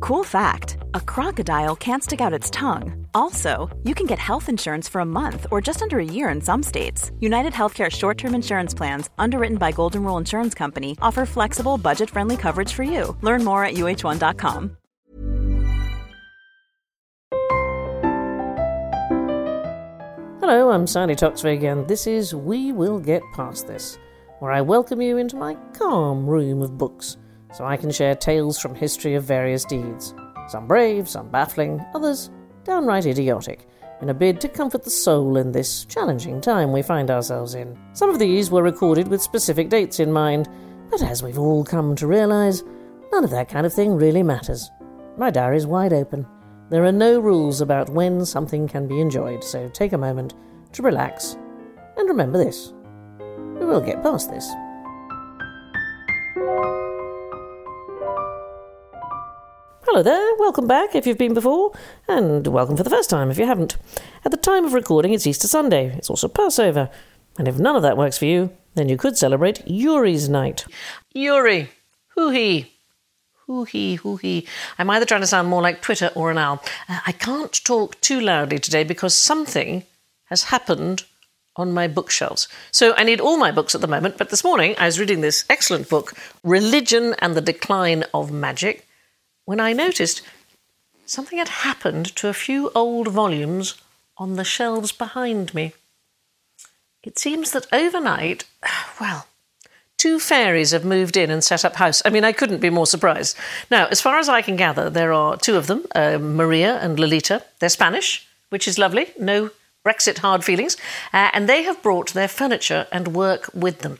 Cool fact a crocodile can't stick out its tongue. Also, you can get health insurance for a month or just under a year in some states. United Healthcare short term insurance plans, underwritten by Golden Rule Insurance Company, offer flexible, budget friendly coverage for you. Learn more at uhone.com. Hello, I'm Sandi Toksvig, and this is We Will Get Past This, where I welcome you into my calm room of books so I can share tales from history of various deeds. Some brave, some baffling, others downright idiotic, in a bid to comfort the soul in this challenging time we find ourselves in. Some of these were recorded with specific dates in mind, but as we've all come to realise, none of that kind of thing really matters. My diary's wide open. There are no rules about when something can be enjoyed, so take a moment to relax and remember this. We will get past this. Hello there, welcome back if you've been before, and welcome for the first time if you haven't. At the time of recording, it's Easter Sunday. It's also Passover. And if none of that works for you, then you could celebrate Yuri's night. Yuri, hoo hee. Hoo hee, hoo hee. I'm either trying to sound more like Twitter or an owl. Uh, I can't talk too loudly today because something has happened on my bookshelves. So I need all my books at the moment, but this morning I was reading this excellent book, Religion and the Decline of Magic when I noticed something had happened to a few old volumes on the shelves behind me. It seems that overnight, well, two fairies have moved in and set up house. I mean, I couldn't be more surprised. Now, as far as I can gather, there are two of them, uh, Maria and Lolita. They're Spanish, which is lovely. No Brexit hard feelings. Uh, and they have brought their furniture and work with them.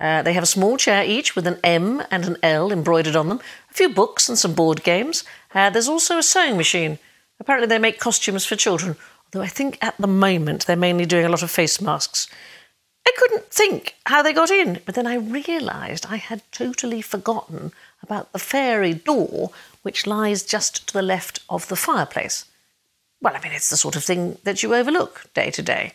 Uh, they have a small chair each with an M and an L embroidered on them, a few books and some board games. Uh, there's also a sewing machine. Apparently, they make costumes for children, although I think at the moment they're mainly doing a lot of face masks. I couldn't think how they got in, but then I realised I had totally forgotten about the fairy door which lies just to the left of the fireplace. Well, I mean, it's the sort of thing that you overlook day to day.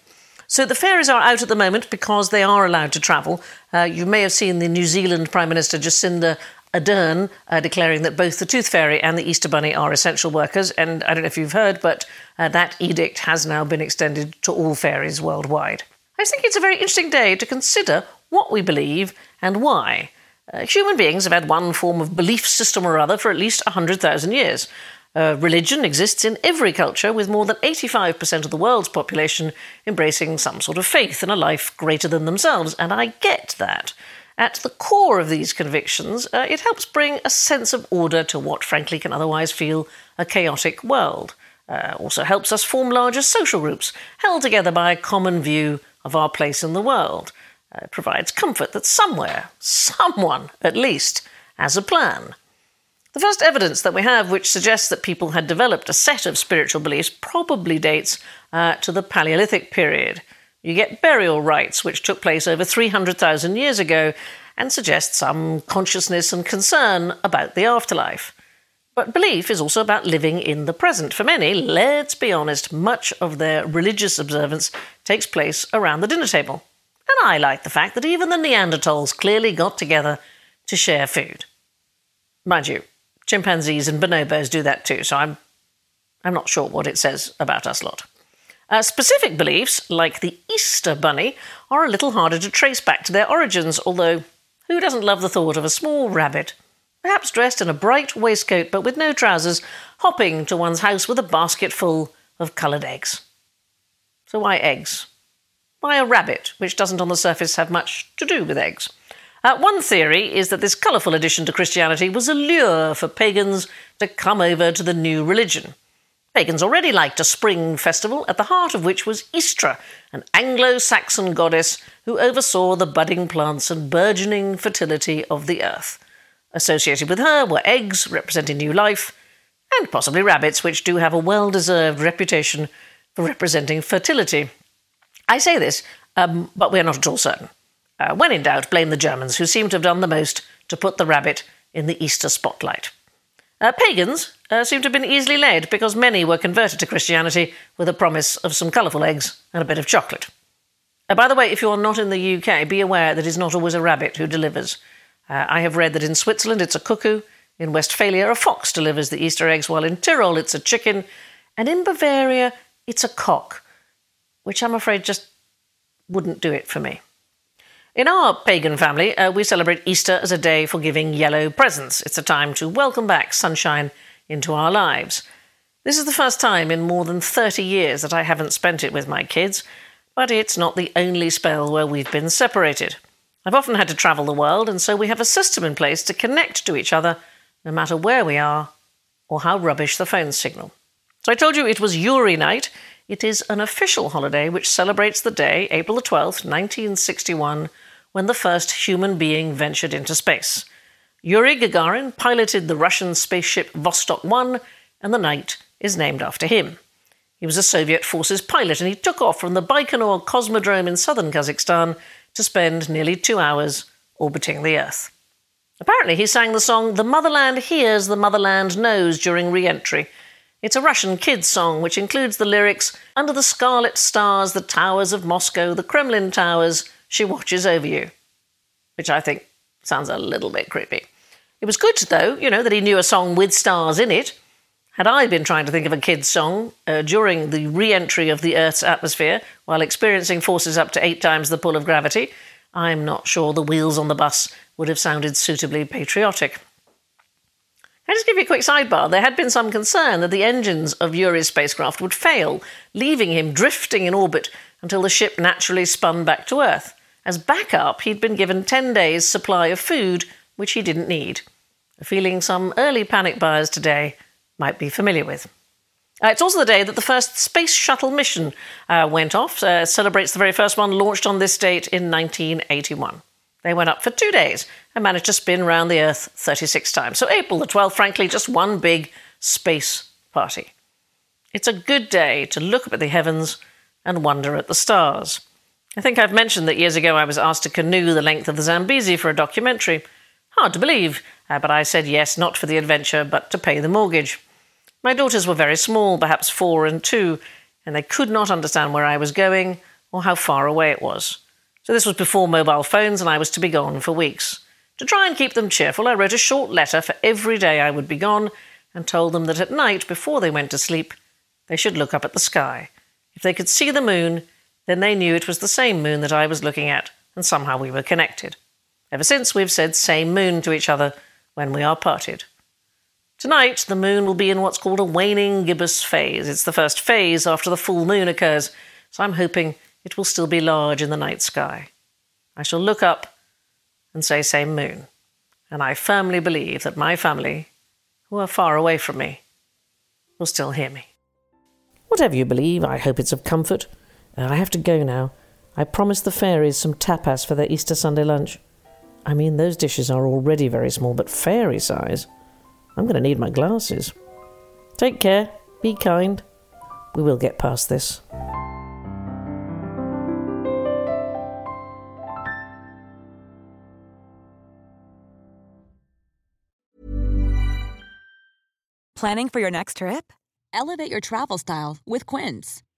So the fairies are out at the moment because they are allowed to travel. Uh, you may have seen the New Zealand Prime Minister Jacinda Ardern uh, declaring that both the Tooth Fairy and the Easter Bunny are essential workers. And I don't know if you've heard, but uh, that edict has now been extended to all fairies worldwide. I think it's a very interesting day to consider what we believe and why. Uh, human beings have had one form of belief system or other for at least 100,000 years. Uh, religion exists in every culture, with more than 85% of the world's population embracing some sort of faith in a life greater than themselves, and I get that. At the core of these convictions, uh, it helps bring a sense of order to what, frankly, can otherwise feel a chaotic world. Uh, also helps us form larger social groups, held together by a common view of our place in the world. Uh, provides comfort that somewhere, someone at least, has a plan. The first evidence that we have which suggests that people had developed a set of spiritual beliefs probably dates uh, to the Paleolithic period. You get burial rites, which took place over 300,000 years ago, and suggest some consciousness and concern about the afterlife. But belief is also about living in the present. For many, let's be honest, much of their religious observance takes place around the dinner table. And I like the fact that even the Neanderthals clearly got together to share food. Mind you, chimpanzees and bonobos do that too, so I'm, I'm not sure what it says about us lot. Uh, specific beliefs, like the Easter Bunny, are a little harder to trace back to their origins, although who doesn't love the thought of a small rabbit, perhaps dressed in a bright waistcoat but with no trousers, hopping to one's house with a basket full of coloured eggs? So, why eggs? Why a rabbit, which doesn't on the surface have much to do with eggs? Uh, one theory is that this colourful addition to Christianity was a lure for pagans to come over to the new religion. Pagans already liked a spring festival, at the heart of which was Istra, an Anglo Saxon goddess who oversaw the budding plants and burgeoning fertility of the earth. Associated with her were eggs representing new life, and possibly rabbits, which do have a well deserved reputation for representing fertility. I say this, um, but we are not at all certain. Uh, when in doubt, blame the Germans, who seem to have done the most to put the rabbit in the Easter spotlight. Uh, pagans uh, seem to have been easily led because many were converted to Christianity with a promise of some colourful eggs and a bit of chocolate. Uh, by the way, if you're not in the UK, be aware that it's not always a rabbit who delivers. Uh, I have read that in Switzerland it's a cuckoo, in Westphalia a fox delivers the Easter eggs, while in Tyrol it's a chicken, and in Bavaria it's a cock, which I'm afraid just wouldn't do it for me. In our pagan family, uh, we celebrate Easter as a day for giving yellow presents. It's a time to welcome back sunshine into our lives. This is the first time in more than 30 years that I haven't spent it with my kids, but it's not the only spell where we've been separated. I've often had to travel the world, and so we have a system in place to connect to each other no matter where we are or how rubbish the phone signal. So I told you it was Yuri night. It is an official holiday which celebrates the day, April the 12th, 1961, when the first human being ventured into space. Yuri Gagarin piloted the Russian spaceship Vostok 1, and the night is named after him. He was a Soviet forces pilot, and he took off from the Baikonur Cosmodrome in southern Kazakhstan to spend nearly two hours orbiting the Earth. Apparently, he sang the song The Motherland Hears, the Motherland Knows during re entry. It's a Russian kids' song which includes the lyrics Under the scarlet stars, the towers of Moscow, the Kremlin towers, she watches over you. Which I think sounds a little bit creepy. It was good, though, you know, that he knew a song with stars in it. Had I been trying to think of a kid's song uh, during the re entry of the Earth's atmosphere while experiencing forces up to eight times the pull of gravity, I'm not sure the wheels on the bus would have sounded suitably patriotic. I'll just give you a quick sidebar. There had been some concern that the engines of Yuri's spacecraft would fail, leaving him drifting in orbit until the ship naturally spun back to Earth. As backup, he'd been given 10 days' supply of food, which he didn't need. A feeling some early panic buyers today might be familiar with. Uh, it's also the day that the first space shuttle mission uh, went off. Uh, celebrates the very first one launched on this date in 1981. They went up for two days and managed to spin round the Earth 36 times. So, April the 12th, frankly, just one big space party. It's a good day to look up at the heavens and wonder at the stars. I think I've mentioned that years ago I was asked to canoe the length of the Zambezi for a documentary. Hard to believe, uh, but I said yes, not for the adventure, but to pay the mortgage. My daughters were very small, perhaps four and two, and they could not understand where I was going or how far away it was. So this was before mobile phones, and I was to be gone for weeks. To try and keep them cheerful, I wrote a short letter for every day I would be gone and told them that at night, before they went to sleep, they should look up at the sky. If they could see the moon, then they knew it was the same moon that I was looking at, and somehow we were connected. Ever since, we've said same moon to each other when we are parted. Tonight, the moon will be in what's called a waning gibbous phase. It's the first phase after the full moon occurs, so I'm hoping it will still be large in the night sky. I shall look up and say same moon, and I firmly believe that my family, who are far away from me, will still hear me. Whatever you believe, I hope it's of comfort. I have to go now. I promised the fairies some tapas for their Easter Sunday lunch. I mean, those dishes are already very small, but fairy size. I'm going to need my glasses. Take care. Be kind. We will get past this. Planning for your next trip? Elevate your travel style with Quince.